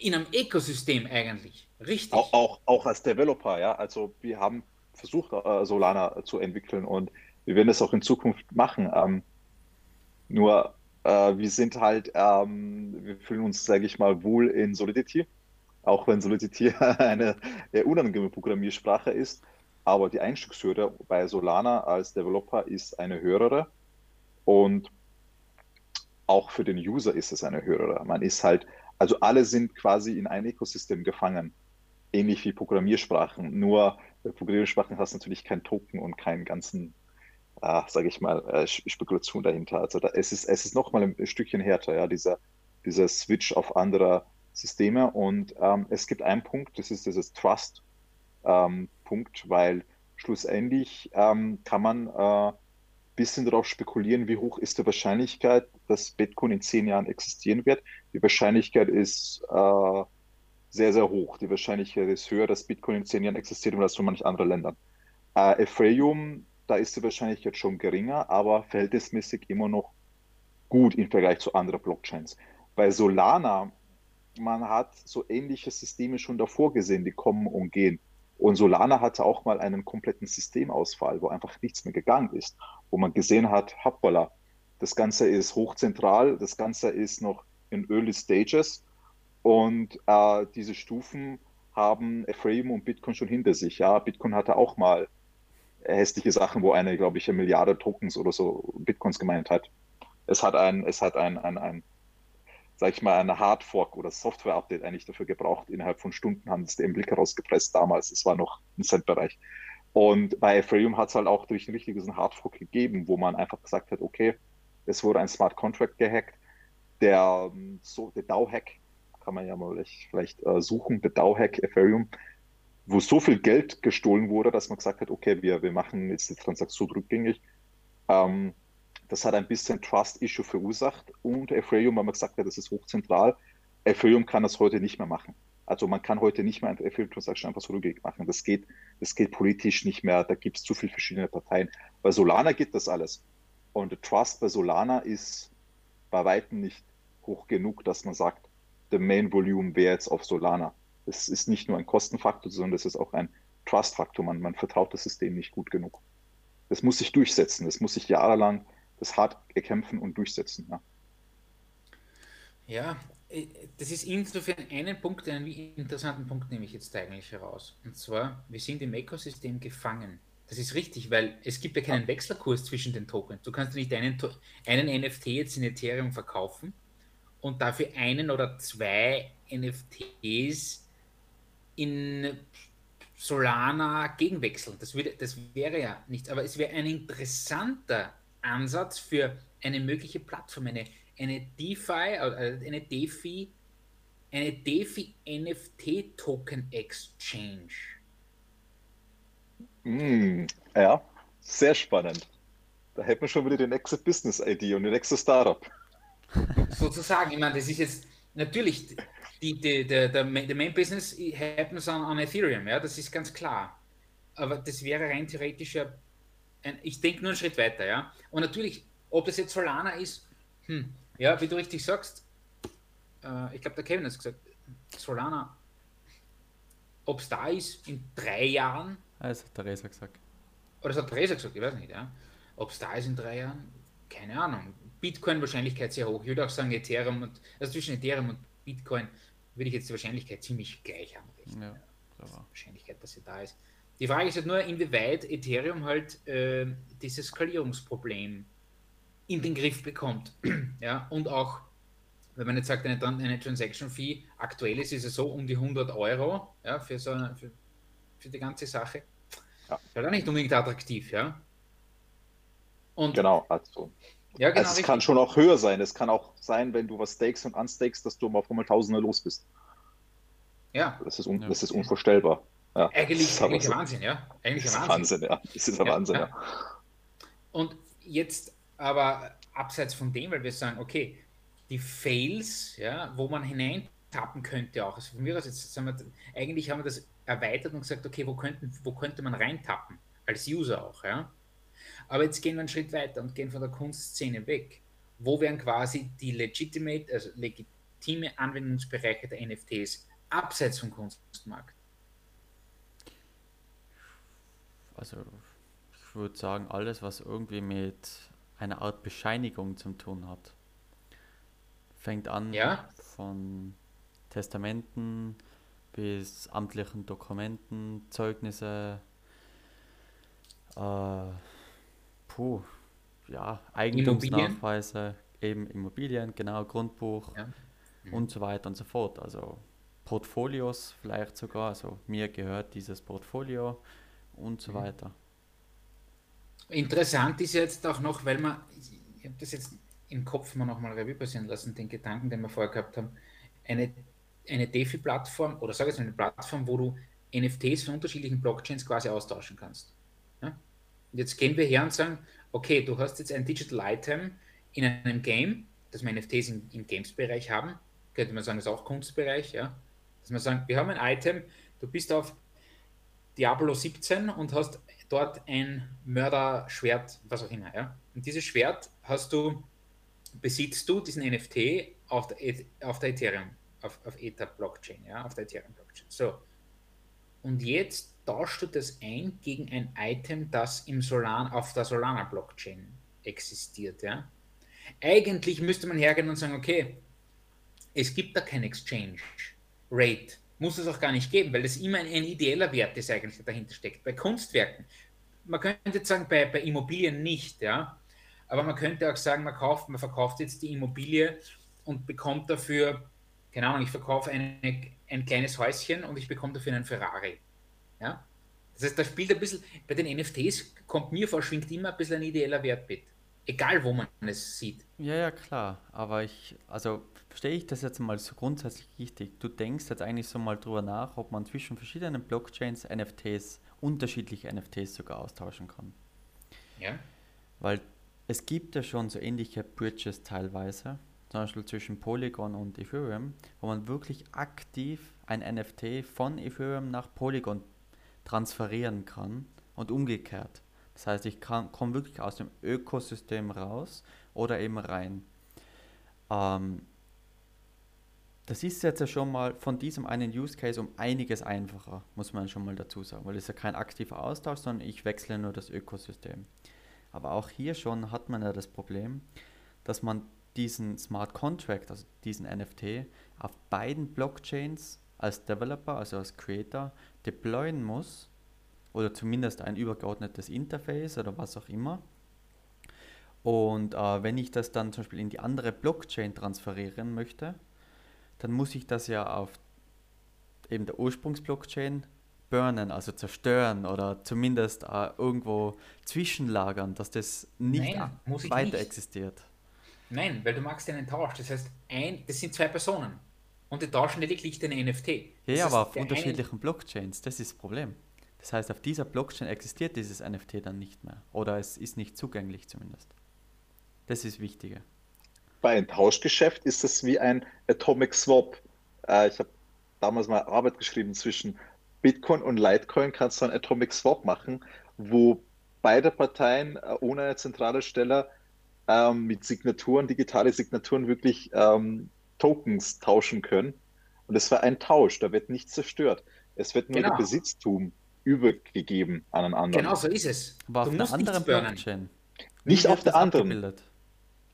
B: In einem Ökosystem eigentlich, richtig.
C: Auch, auch, auch als Developer, ja. Also wir haben versucht, äh, Solana zu entwickeln und wir werden das auch in Zukunft machen. Ähm, nur äh, wir sind halt, ähm, wir fühlen uns, sage ich mal, wohl in Solidity auch wenn Solidity [LAUGHS] eine eher unangenehme Programmiersprache ist. Aber die Einstiegshürde bei Solana als Developer ist eine höhere und auch für den User ist es eine höhere. Man ist halt Also alle sind quasi in ein Ökosystem gefangen, ähnlich wie Programmiersprachen. Nur bei Programmiersprachen hast natürlich kein Token und keinen ganzen, äh, sage ich mal, äh, Spekulation dahinter. Also da, es ist es ist noch mal ein Stückchen härter, ja, dieser dieser Switch auf andere Systeme. Und ähm, es gibt einen Punkt, das ist dieses Trust ähm, weil schlussendlich ähm, kann man äh, bisschen darauf spekulieren, wie hoch ist die Wahrscheinlichkeit, dass Bitcoin in zehn Jahren existieren wird. Die Wahrscheinlichkeit ist äh, sehr, sehr hoch. Die Wahrscheinlichkeit ist höher, dass Bitcoin in zehn Jahren existiert als in manchen anderen Ländern. Äh, Ethereum, da ist die Wahrscheinlichkeit schon geringer, aber verhältnismäßig immer noch gut im Vergleich zu anderen Blockchains. Bei Solana, man hat so ähnliche Systeme schon davor gesehen, die kommen und gehen. Und Solana hatte auch mal einen kompletten Systemausfall, wo einfach nichts mehr gegangen ist, wo man gesehen hat, hoppala, das Ganze ist hochzentral, das Ganze ist noch in Early Stages und äh, diese Stufen haben Ethereum und Bitcoin schon hinter sich. Ja, Bitcoin hatte auch mal hässliche Sachen, wo eine, glaube ich, eine Milliarde Tokens oder so Bitcoins gemeint hat. Es hat ein, es hat ein, ein, ein sag ich mal, eine Hardfork oder Software-Update eigentlich dafür gebraucht. Innerhalb von Stunden haben sie den Blick herausgepresst damals. Es war noch ein Cent-Bereich. Und bei Ethereum hat es halt auch durch ein richtiges Hardfork gegeben, wo man einfach gesagt hat, okay, es wurde ein Smart Contract gehackt. Der, so, der DAO-Hack, kann man ja mal vielleicht äh, suchen, der DAO-Hack Ethereum, wo so viel Geld gestohlen wurde, dass man gesagt hat, okay, wir, wir machen jetzt die Transaktion rückgängig. Ähm, das hat ein bisschen Trust-Issue verursacht und Ethereum, weil man gesagt hat, das ist hochzentral. Ethereum kann das heute nicht mehr machen. Also man kann heute nicht mehr ein Ethereum-Transaction einfach so rückgängig machen. Das geht, das geht politisch nicht mehr. Da gibt es zu viele verschiedene Parteien. Bei Solana geht das alles. Und Trust bei Solana ist bei weitem nicht hoch genug, dass man sagt, der Main Volume wäre jetzt auf Solana. Es ist nicht nur ein Kostenfaktor, sondern es ist auch ein Trust-Faktor. Man, man vertraut das System nicht gut genug. Das muss sich durchsetzen. Das muss sich jahrelang das hart erkämpfen und durchsetzen. Ja.
B: ja, äh, das ist insofern einen Punkt, einen interessanten Punkt nehme ich jetzt eigentlich heraus. Und zwar, wir sind im Ökosystem gefangen. Das ist richtig, weil es gibt ja keinen Wechselkurs zwischen den Tokens. Du kannst nicht einen, einen NFT jetzt in Ethereum verkaufen und dafür einen oder zwei NFTs in Solana gegenwechseln. Das, würde, das wäre ja nichts, aber es wäre ein interessanter Ansatz für eine mögliche Plattform, eine, eine DeFi, äh, eine DeFi, eine DeFi NFT Token Exchange.
C: Mm, ja, sehr spannend. Da hätten wir schon wieder die nächste Business ID und die nächste Startup.
B: Sozusagen, ich meine, das ist jetzt natürlich die, die, der, der, der Main Business happens on, on Ethereum, ja, das ist ganz klar. Aber das wäre rein theoretisch ja ein, ich denke nur einen Schritt weiter, ja. Und natürlich, ob das jetzt Solana ist, hm, ja, wie du richtig sagst, äh, ich glaube, der Kevin hat es gesagt, Solana, ob es da ist in drei Jahren.
A: Das hat Theresa gesagt.
B: Oder das hat Theresa gesagt, ich weiß nicht, ja. Ob es da ist in drei Jahren, keine Ahnung. Bitcoin Wahrscheinlichkeit sehr hoch. Ich würde auch sagen, Ethereum und, also zwischen Ethereum und Bitcoin würde ich jetzt die Wahrscheinlichkeit ziemlich gleich anrechnen. Ja, ja. Wahrscheinlichkeit, dass sie da ist. Die Frage ist halt nur, inwieweit Ethereum halt äh, dieses Skalierungsproblem in den Griff bekommt. [CLEARS THROAT] ja, und auch, wenn man jetzt sagt, eine, eine Transaction Fee, aktuell ist es so um die 100 Euro ja, für, so eine, für, für die ganze Sache. Ja. Ist halt auch nicht unbedingt attraktiv, ja.
C: Und, genau, also. Ja, genau, also es kann schon auch höher sein. Es kann auch sein, wenn du was stakes und unstakes, dass du auf einmal Tausende los bist. Ja. Das ist, un ja. das ist unvorstellbar.
B: Ja, eigentlich, eigentlich so. Wahnsinn, ja. Eigentlich
C: ist Wahnsinn. Wahnsinn, ja. Das ist ein ja, Wahnsinn, ja.
B: Und jetzt aber abseits von dem, weil wir sagen, okay, die Fails, ja, wo man hineintappen könnte auch. Also von mir aus jetzt sagen wir, eigentlich haben wir das erweitert und gesagt, okay, wo, könnten, wo könnte man reintappen? Als User auch, ja. Aber jetzt gehen wir einen Schritt weiter und gehen von der Kunstszene weg. Wo wären quasi die legitimate, also legitime Anwendungsbereiche der NFTs abseits vom Kunstmarkt?
A: Also ich würde sagen, alles, was irgendwie mit einer Art Bescheinigung zu tun hat. Fängt an ja? von Testamenten bis amtlichen Dokumenten, Zeugnisse, äh, puh, ja, Eigentumsnachweise, Immobilien. eben Immobilien, genau, Grundbuch, ja. mhm. und so weiter und so fort. Also Portfolios vielleicht sogar, also mir gehört dieses Portfolio und so mhm. weiter.
B: Interessant ist jetzt auch noch, weil man, ich habe das jetzt im Kopf mal nochmal Revue passieren lassen, den Gedanken, den wir vorher gehabt haben, eine, eine DeFi-Plattform oder sage jetzt eine Plattform, wo du NFTs von unterschiedlichen Blockchains quasi austauschen kannst. Ja? Und jetzt gehen wir her und sagen, okay, du hast jetzt ein Digital Item in einem Game, das wir NFTs im, im Games-Bereich haben, könnte man sagen, ist auch Kunstbereich, ja. Dass man sagen, wir haben ein Item, du bist auf Diablo 17 und hast dort ein Mörderschwert, was auch immer, ja. Und dieses Schwert hast du, besitzt du diesen NFT auf der, auf der Ethereum, auf, auf Ether Blockchain, ja, auf der Ethereum Blockchain. So. Und jetzt tauschst du das ein gegen ein Item, das im Solana, auf der Solana Blockchain existiert, ja. Eigentlich müsste man hergehen und sagen, okay, es gibt da kein Exchange Rate. Muss es auch gar nicht geben, weil das immer ein, ein ideeller Wert ist eigentlich, der dahinter steckt. Bei Kunstwerken, man könnte jetzt sagen, bei, bei Immobilien nicht, ja. Aber man könnte auch sagen, man kauft, man verkauft jetzt die Immobilie und bekommt dafür, keine Ahnung, ich verkaufe eine, ein kleines Häuschen und ich bekomme dafür einen Ferrari. Ja? Das heißt, da spielt ein bisschen, bei den NFTs kommt mir vor, schwingt immer ein bisschen ein ideeller Wert mit. Egal, wo man es sieht.
A: Ja, ja, klar. Aber ich, also verstehe ich das jetzt mal so grundsätzlich richtig. Du denkst jetzt eigentlich so mal drüber nach, ob man zwischen verschiedenen Blockchains NFTs, unterschiedliche NFTs sogar austauschen kann.
B: Ja.
A: Weil es gibt ja schon so ähnliche Bridges teilweise, zum Beispiel zwischen Polygon und Ethereum, wo man wirklich aktiv ein NFT von Ethereum nach Polygon transferieren kann und umgekehrt. Das heißt, ich komme wirklich aus dem Ökosystem raus oder eben rein. Ähm, das ist jetzt ja schon mal von diesem einen Use Case um einiges einfacher, muss man schon mal dazu sagen, weil es ja kein aktiver Austausch, sondern ich wechsle nur das Ökosystem. Aber auch hier schon hat man ja das Problem, dass man diesen Smart Contract, also diesen NFT, auf beiden Blockchains als Developer, also als Creator, deployen muss oder zumindest ein übergeordnetes Interface oder was auch immer. Und äh, wenn ich das dann zum Beispiel in die andere Blockchain transferieren möchte, dann muss ich das ja auf eben der Ursprungsblockchain burnen, also zerstören oder zumindest äh, irgendwo zwischenlagern, dass das nicht Nein, weiter nicht. existiert.
B: Nein, weil du magst einen Tausch. Das heißt, ein, das sind zwei Personen und die tauschen lediglich den NFT.
A: Ja, ja aber auf unterschiedlichen Blockchains, das ist das Problem. Das heißt, auf dieser Blockchain existiert dieses NFT dann nicht mehr. Oder es ist nicht zugänglich zumindest. Das ist wichtiger.
C: Bei einem Tauschgeschäft ist es wie ein Atomic Swap. Äh, ich habe damals mal Arbeit geschrieben zwischen Bitcoin und Litecoin kannst du einen Atomic Swap machen, wo beide Parteien äh, ohne eine zentrale Stelle ähm, mit Signaturen, digitale Signaturen wirklich ähm, Tokens tauschen können. Und es war ein Tausch, da wird nichts zerstört. Es wird nur genau. der Besitztum übergegeben an einen anderen.
B: Genau so ist es.
A: Aber auf einer anderen Blockchain.
C: Nicht auf der anderen. Abgebildet?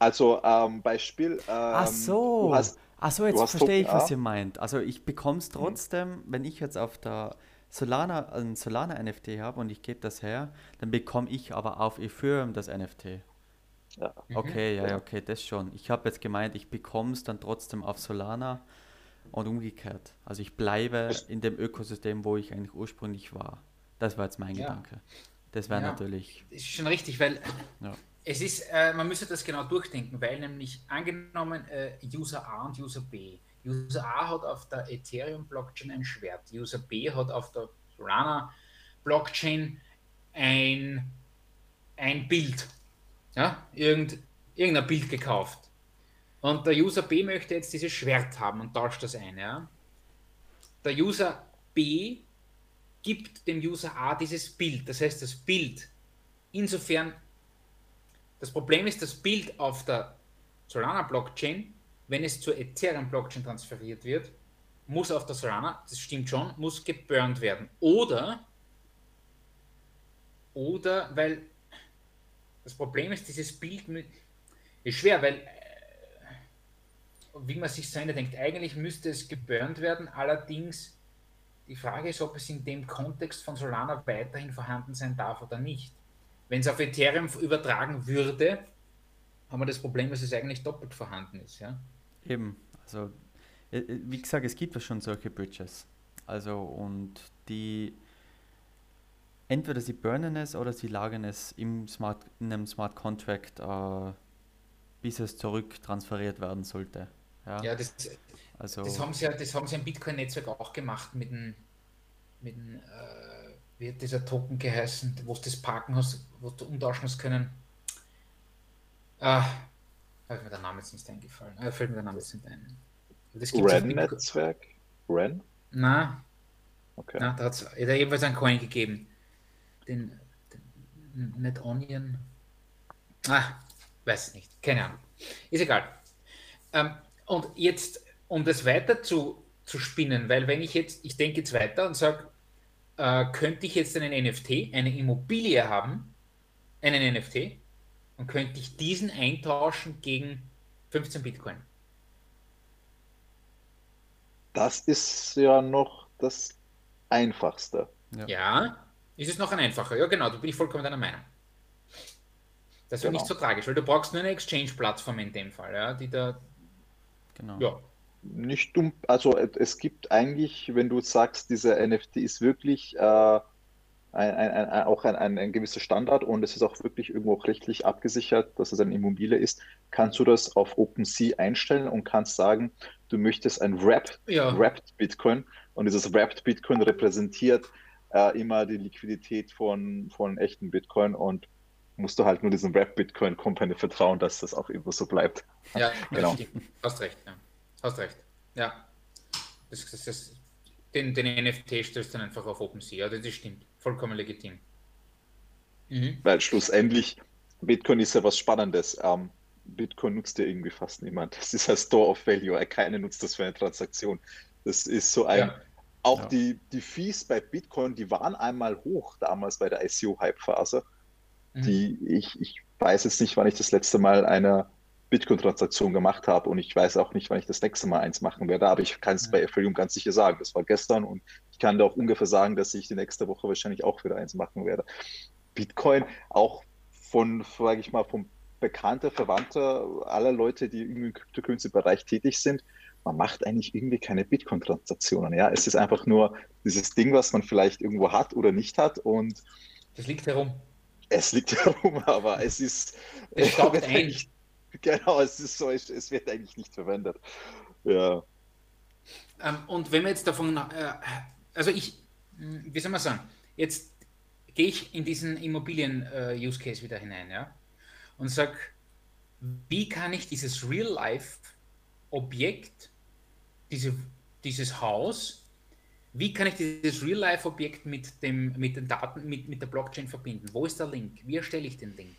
C: Also ähm, Beispiel. Ähm,
A: Ach so. Hast, Ach so, jetzt verstehe ich, was ihr meint. Also ich bekomme es trotzdem, mhm. wenn ich jetzt auf der Solana ein Solana NFT habe und ich gebe das her, dann bekomme ich aber auf Ethereum das NFT. Ja. Okay, ja, ja, okay, das schon. Ich habe jetzt gemeint, ich bekomme es dann trotzdem auf Solana und umgekehrt. Also ich bleibe in dem Ökosystem, wo ich eigentlich ursprünglich war. Das war jetzt mein ja. Gedanke. Das wäre ja, natürlich.
B: Ist schon richtig, weil ja. Es ist, äh, man müsste das genau durchdenken, weil nämlich angenommen äh, User A und User B. User A hat auf der Ethereum-Blockchain ein Schwert, User B hat auf der Solana-Blockchain ein, ein Bild. Ja, irgend, irgendein Bild gekauft. Und der User B möchte jetzt dieses Schwert haben und tauscht das ein. Ja? Der User B gibt dem User A dieses Bild. Das heißt, das Bild, insofern, das Problem ist, das Bild auf der Solana-Blockchain, wenn es zur Ethereum-Blockchain transferiert wird, muss auf der Solana, das stimmt schon, muss geburnt werden. Oder, oder, weil das Problem ist, dieses Bild ist schwer, weil wie man sich Ende denkt, eigentlich müsste es geburnt werden, allerdings die Frage ist, ob es in dem Kontext von Solana weiterhin vorhanden sein darf oder nicht. Wenn es auf Ethereum übertragen würde, haben wir das Problem, dass es eigentlich doppelt vorhanden ist. Ja?
A: Eben, also wie gesagt, es gibt ja schon solche Bridges. Also und die entweder sie burnen es oder sie lagern es im Smart, in einem Smart Contract, äh, bis es zurück transferiert werden sollte.
B: Ja, ja das, also, das, haben sie ja, das haben sie im Bitcoin-Netzwerk auch gemacht mit dem, mit dem äh, wie hat dieser Token geheißen, wo du das parken hast, wo du umtauschen hast können. Ah, habe mir der Name jetzt nicht eingefallen. Ah, fällt mir der Name jetzt nicht ein.
C: REN-Netzwerk? REN?
B: Na. Okay. Na, da hat es jedenfalls einen Coin gegeben. Den, den Net Onion. Ah, weiß nicht. Keine Ahnung. Ist egal. Ähm, und jetzt, um das weiter zu, zu spinnen, weil wenn ich jetzt, ich denke jetzt weiter und sage, äh, könnte ich jetzt einen NFT, eine Immobilie haben, einen NFT, und könnte ich diesen eintauschen gegen 15 Bitcoin.
C: Das ist ja noch das Einfachste.
B: Ja. ja, ist es noch ein einfacher. Ja, genau, da bin ich vollkommen deiner Meinung. Das wäre genau. nicht so tragisch, weil du brauchst nur eine Exchange-Plattform in dem Fall, ja, die da.
C: Genau. Ja. Nicht dumm, also es gibt eigentlich, wenn du sagst, dieser NFT ist wirklich äh, ein, ein, ein, auch ein, ein, gewisser Standard und es ist auch wirklich irgendwo auch rechtlich abgesichert, dass es eine Immobilie ist, kannst du das auf OpenSea einstellen und kannst sagen, du möchtest ein Wrapped, ja. Wrapped Bitcoin und dieses Wrapped Bitcoin repräsentiert äh, immer die Liquidität von, von echten Bitcoin und musst du halt nur diesem Wrapped Bitcoin Company vertrauen, dass das auch immer so bleibt.
B: Ja, [LAUGHS] genau. Hast recht, ja. Hast recht. Ja. Das, das, das, den, den NFT stellst du dann einfach auf OpenSea. Ja, das stimmt. Vollkommen legitim.
C: Mhm. Weil schlussendlich, Bitcoin ist ja was Spannendes. Ähm, Bitcoin nutzt ja irgendwie fast niemand. Das ist ein Store of Value. Keiner nutzt das für eine Transaktion. Das ist so ein. Ja. Auch ja. Die, die Fees bei Bitcoin, die waren einmal hoch damals bei der ICO-Hype-Phase. Mhm. Die ich, ich weiß jetzt nicht, wann ich das letzte Mal eine Bitcoin-Transaktion gemacht habe und ich weiß auch nicht, wann ich das nächste Mal eins machen werde, aber ich kann es bei Ethereum ganz sicher sagen. Das war gestern und ich kann da auch ungefähr sagen, dass ich die nächste Woche wahrscheinlich auch wieder eins machen werde. Bitcoin auch von, sage ich mal, vom bekannte Verwandte aller Leute, die im Cryptocurrency-Bereich tätig sind, man macht eigentlich irgendwie keine Bitcoin-Transaktionen. Ja, es ist einfach nur dieses Ding, was man vielleicht irgendwo hat oder nicht hat und
B: das liegt herum.
C: Es liegt [LAUGHS] herum, aber es ist.
B: Es staubt [LAUGHS] ein. [LAUGHS]
C: Genau, es ist so, es wird eigentlich nicht verwendet. Ja.
B: Ähm, und wenn wir jetzt davon, äh, also ich, hm, wie soll man sagen, jetzt gehe ich in diesen Immobilien-Use-Case äh, wieder hinein, ja, und sage, wie kann ich dieses Real-Life-Objekt, diese, dieses Haus, wie kann ich dieses Real-Life-Objekt mit, mit den Daten, mit, mit der Blockchain verbinden? Wo ist der Link? Wie erstelle ich den Link?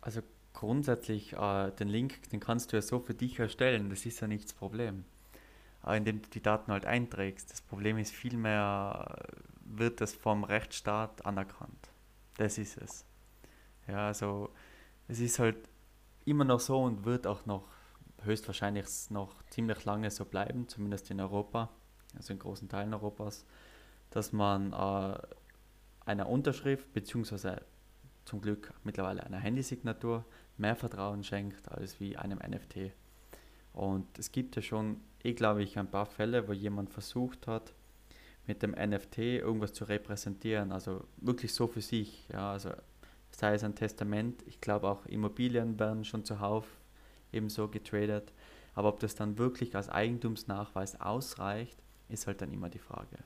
A: Also grundsätzlich, äh, den Link, den kannst du ja so für dich erstellen, das ist ja nicht das Problem. Aber indem du die Daten halt einträgst. Das Problem ist vielmehr, wird das vom Rechtsstaat anerkannt. Das ist es. Ja, also es ist halt immer noch so und wird auch noch höchstwahrscheinlich noch ziemlich lange so bleiben, zumindest in Europa, also in großen Teilen Europas, dass man äh, einer Unterschrift beziehungsweise zum Glück mittlerweile einer Handysignatur mehr Vertrauen schenkt als wie einem NFT. Und es gibt ja schon, eh glaube ich, ein paar Fälle, wo jemand versucht hat, mit dem NFT irgendwas zu repräsentieren, also wirklich so für sich, ja, also sei es ein Testament, ich glaube auch Immobilien werden schon zuhauf ebenso getradet, aber ob das dann wirklich als Eigentumsnachweis ausreicht, ist halt dann immer die Frage.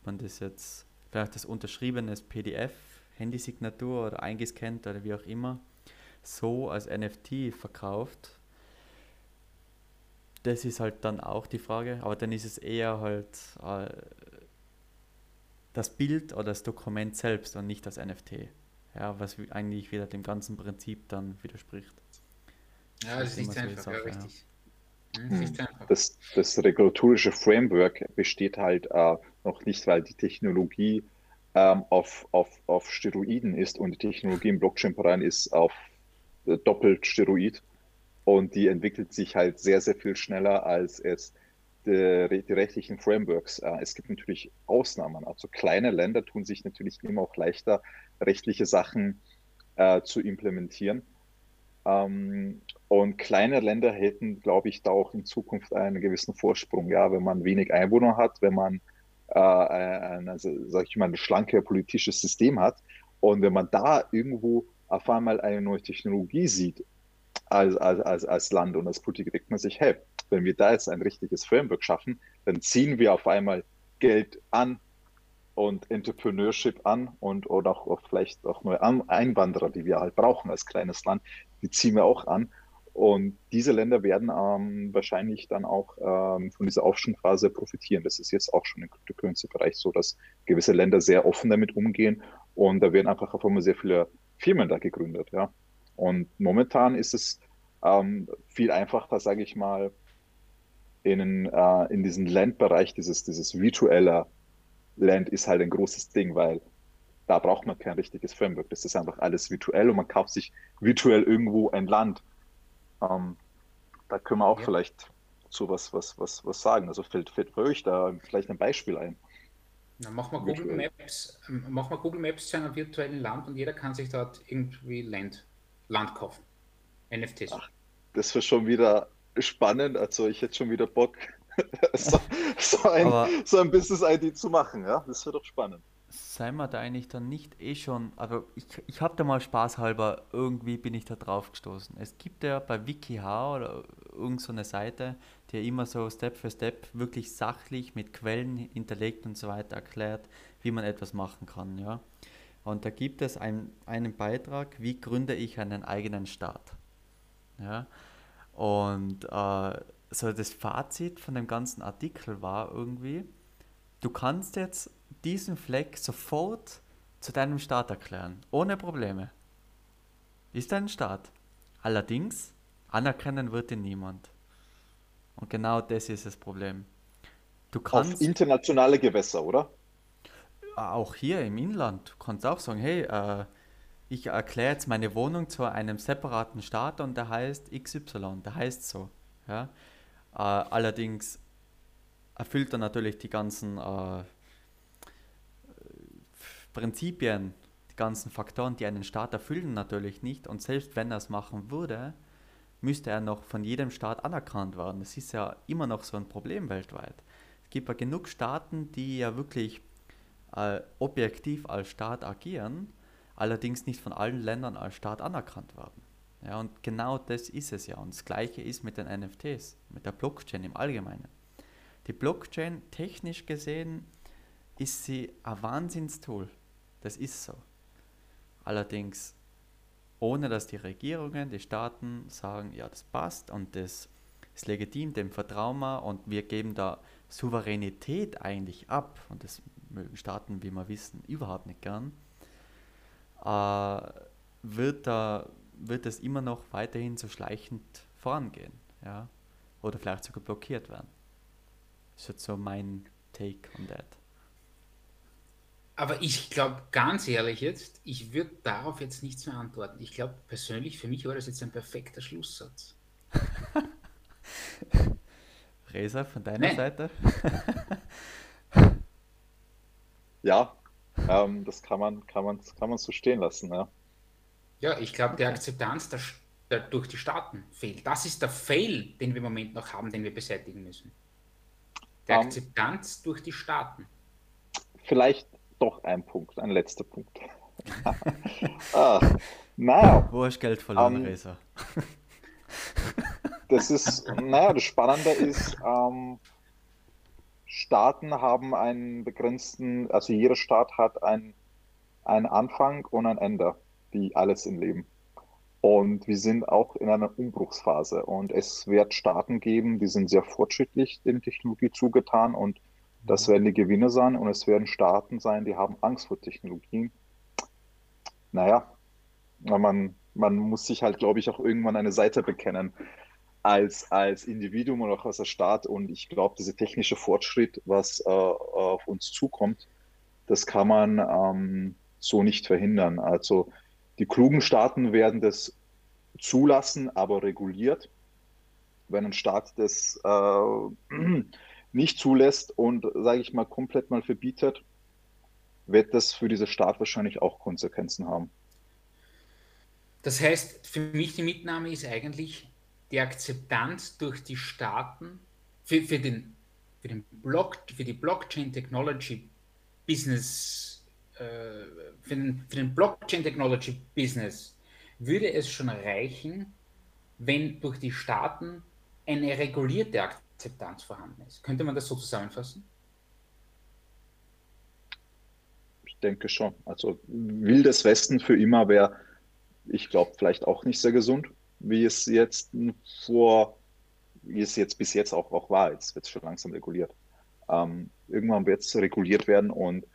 A: Ob man das jetzt, vielleicht das unterschriebenes PDF, Handysignatur oder eingescannt oder wie auch immer, so als NFT verkauft, das ist halt dann auch die Frage, aber dann ist es eher halt äh, das Bild oder das Dokument selbst und nicht das NFT. Ja, was eigentlich wieder dem ganzen Prinzip dann widerspricht.
B: Ja, das, ist nicht einfach, Sache, ja, richtig.
C: Mhm. Das, das regulatorische Framework besteht halt äh, noch nicht, weil die Technologie ähm, auf, auf, auf Steroiden ist und die Technologie im Blockchain-Bereich ist auf doppelt Steroid und die entwickelt sich halt sehr, sehr viel schneller als es die, die rechtlichen Frameworks. Äh, es gibt natürlich Ausnahmen. Also kleine Länder tun sich natürlich immer auch leichter, rechtliche Sachen äh, zu implementieren. Ähm, und kleine Länder hätten, glaube ich, da auch in Zukunft einen gewissen Vorsprung. Ja, wenn man wenig Einwohner hat, wenn man äh, ein, also, sag ich mal, ein schlanke politisches System hat und wenn man da irgendwo auf einmal eine neue Technologie sieht als, als, als, als Land und als Politik, denkt man sich, hey, wenn wir da jetzt ein richtiges Framework schaffen, dann ziehen wir auf einmal Geld an und Entrepreneurship an und oder auch, auch vielleicht auch neue Einwanderer, die wir halt brauchen als kleines Land, die ziehen wir auch an. Und diese Länder werden ähm, wahrscheinlich dann auch ähm, von dieser Aufschwungphase profitieren. Das ist jetzt auch schon im Cryptocurrency-Bereich so, dass gewisse Länder sehr offen damit umgehen und da werden einfach auf einmal sehr viele Firmen da gegründet. Ja. Und momentan ist es ähm, viel einfacher, sage ich mal, in, äh, in diesen Landbereich, dieses, dieses virtuelle Land ist halt ein großes Ding, weil da braucht man kein richtiges Framework. Das ist einfach alles virtuell und man kauft sich virtuell irgendwo ein Land. Ähm, da können wir auch ja. vielleicht zu was, was, was, was sagen. Also fällt, fällt euch da vielleicht ein Beispiel ein.
B: Na, mach mal Google Maps, ähm, mach mal Google Maps zu einem virtuellen Land und jeder kann sich dort irgendwie Land, Land kaufen. NFTs. Ach,
C: das wäre schon wieder spannend. Also ich hätte schon wieder Bock, [LAUGHS] so, so, ein, so ein Business-ID zu machen. Ja, das wäre doch spannend.
A: Sei wir da eigentlich dann nicht eh schon, also ich, ich habe da mal spaßhalber, irgendwie bin ich da drauf gestoßen. Es gibt ja bei WikiHow oder irgend so eine Seite, die immer so Step für Step wirklich sachlich mit Quellen hinterlegt und so weiter erklärt, wie man etwas machen kann, ja. Und da gibt es ein, einen Beitrag, wie gründe ich einen eigenen Staat. Ja. Und äh, so das Fazit von dem ganzen Artikel war irgendwie, du kannst jetzt diesen Fleck sofort zu deinem Staat erklären, ohne Probleme. Ist ein Staat. Allerdings, anerkennen wird ihn niemand. Und genau das ist das Problem.
C: Du kannst. Auf internationale Gewässer, oder?
A: Auch hier im Inland. Du kannst auch sagen, hey, äh, ich erkläre jetzt meine Wohnung zu einem separaten Staat und der heißt XY, der heißt so. Ja? Äh, allerdings erfüllt er natürlich die ganzen äh, Prinzipien, die ganzen Faktoren, die einen Staat erfüllen, natürlich nicht. Und selbst wenn er es machen würde, müsste er noch von jedem Staat anerkannt werden. Das ist ja immer noch so ein Problem weltweit. Es gibt ja genug Staaten, die ja wirklich äh, objektiv als Staat agieren, allerdings nicht von allen Ländern als Staat anerkannt werden. Ja, und genau das ist es ja. Und das gleiche ist mit den NFTs, mit der Blockchain im Allgemeinen. Die Blockchain, technisch gesehen, ist sie ein Wahnsinnstool. Das ist so. Allerdings ohne dass die Regierungen, die Staaten sagen, ja, das passt und das ist legitim, dem vertrauen wir und wir geben da Souveränität eigentlich ab. Und das mögen Staaten, wie wir wissen, überhaupt nicht gern. Äh, wird, da, wird das immer noch weiterhin so schleichend vorangehen. Ja? Oder vielleicht sogar blockiert werden. Das ist jetzt so mein Take on that.
B: Aber ich glaube, ganz ehrlich jetzt, ich würde darauf jetzt nichts mehr antworten. Ich glaube, persönlich, für mich war das jetzt ein perfekter Schlusssatz. [LAUGHS]
A: Resa, von deiner Nein. Seite? [LAUGHS]
C: ja, ähm, das kann man, kann, man, kann man so stehen lassen. Ja,
B: ja ich glaube, die Akzeptanz der, der, durch die Staaten fehlt. Das ist der Fail, den wir im Moment noch haben, den wir beseitigen müssen. Die um, ähm. Akzeptanz durch die Staaten.
C: Vielleicht doch ein Punkt, ein letzter Punkt. [LAUGHS] ah, naja.
A: Wo hast du Geld verloren, ähm, Resa? [LAUGHS]
C: das ist, naja, das Spannende ist, ähm, Staaten haben einen begrenzten, also jeder Staat hat ein, einen Anfang und ein Ende, wie alles im Leben. Und wir sind auch in einer Umbruchsphase. Und es wird Staaten geben, die sind sehr fortschrittlich in Technologie zugetan und das werden die Gewinner sein und es werden Staaten sein, die haben Angst vor Technologien. Naja, man, man muss sich halt, glaube ich, auch irgendwann eine Seite bekennen als, als Individuum oder auch als Staat. Und ich glaube, dieser technische Fortschritt, was äh, auf uns zukommt, das kann man ähm, so nicht verhindern. Also die klugen Staaten werden das zulassen, aber reguliert. Wenn ein Staat das äh, nicht zulässt und, sage ich mal, komplett mal verbietet, wird das für diese Staat wahrscheinlich auch Konsequenzen haben.
B: Das heißt, für mich die Mitnahme ist eigentlich die Akzeptanz durch die Staaten für, für, den, für, den Block, für die Blockchain Technology Business, äh, für den, für den Blockchain Technology Business würde es schon reichen, wenn durch die Staaten eine regulierte Akzeptanz vorhanden ist. Könnte man das so zusammenfassen?
C: Ich denke schon. Also wildes Westen für immer wäre, ich glaube, vielleicht auch nicht sehr gesund, wie es jetzt vor, wie es jetzt bis jetzt auch, auch war. Jetzt wird es schon langsam reguliert. Ähm, irgendwann wird es reguliert werden und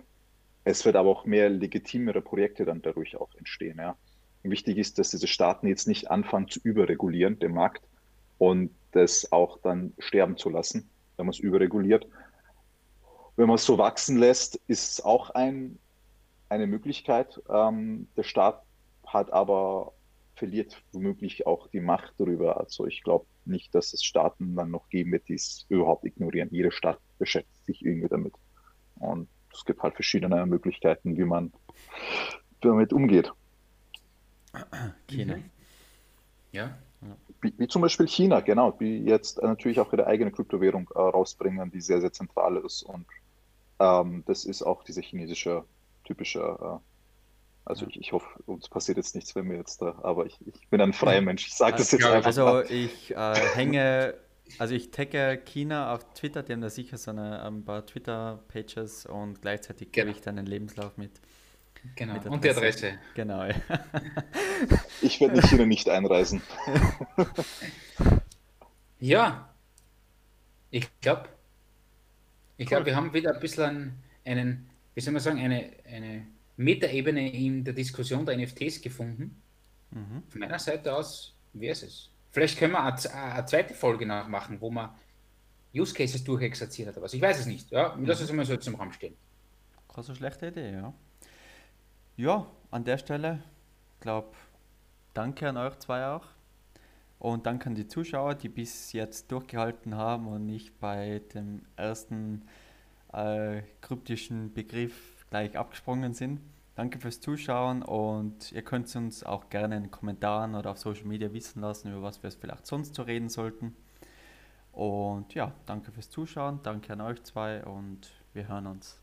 C: es wird aber auch mehr legitimere Projekte dann dadurch auch entstehen. Ja. Wichtig ist, dass diese Staaten jetzt nicht anfangen zu überregulieren, den Markt, und das auch dann sterben zu lassen, wenn man es überreguliert. Wenn man es so wachsen lässt, ist es auch ein, eine Möglichkeit. Ähm, der Staat hat aber verliert womöglich auch die Macht darüber. Also ich glaube nicht, dass es Staaten dann noch geben wird, die es überhaupt ignorieren. Jede Stadt beschäftigt sich irgendwie damit. Und es gibt halt verschiedene Möglichkeiten, wie man damit umgeht.
A: China.
B: Mhm. Ja.
C: Wie, wie, zum Beispiel China, genau, die jetzt natürlich auch ihre eigene Kryptowährung äh, rausbringen, die sehr, sehr zentral ist. Und ähm, das ist auch diese chinesische typische, äh, also ja. ich, ich, hoffe, uns passiert jetzt nichts, wenn wir jetzt da, aber ich, ich bin ein freier Mensch, ich sage das jetzt einfach.
A: Also mal. ich äh, hänge, also ich tagge China auf Twitter, die haben da sicher so eine, ein paar Twitter-Pages und gleichzeitig gebe genau. ich dann einen Lebenslauf mit.
B: Genau, und die Adresse.
A: Genau. Ja. [LAUGHS]
C: ich werde nach China nicht einreisen. [LAUGHS]
B: ja, ich glaube, ich glaube, wir haben wieder ein bisschen einen, wie soll man sagen, eine, eine Metaebene in der Diskussion der NFTs gefunden. Mhm. Von meiner Seite aus wäre es. Vielleicht können wir eine, eine zweite Folge noch machen, wo man Use Cases durchexerziert hat. Was. Ich weiß es nicht. Ja, lass mhm. es immer so zum Raum stehen.
A: Keine so schlechte Idee, ja ja, an der Stelle, glaube danke an euch zwei auch. Und danke an die Zuschauer, die bis jetzt durchgehalten haben und nicht bei dem ersten äh, kryptischen Begriff gleich abgesprungen sind. Danke fürs Zuschauen und ihr könnt uns auch gerne in den Kommentaren oder auf Social Media wissen lassen, über was wir vielleicht sonst zu reden sollten. Und ja, danke fürs Zuschauen, danke an euch zwei und wir hören uns.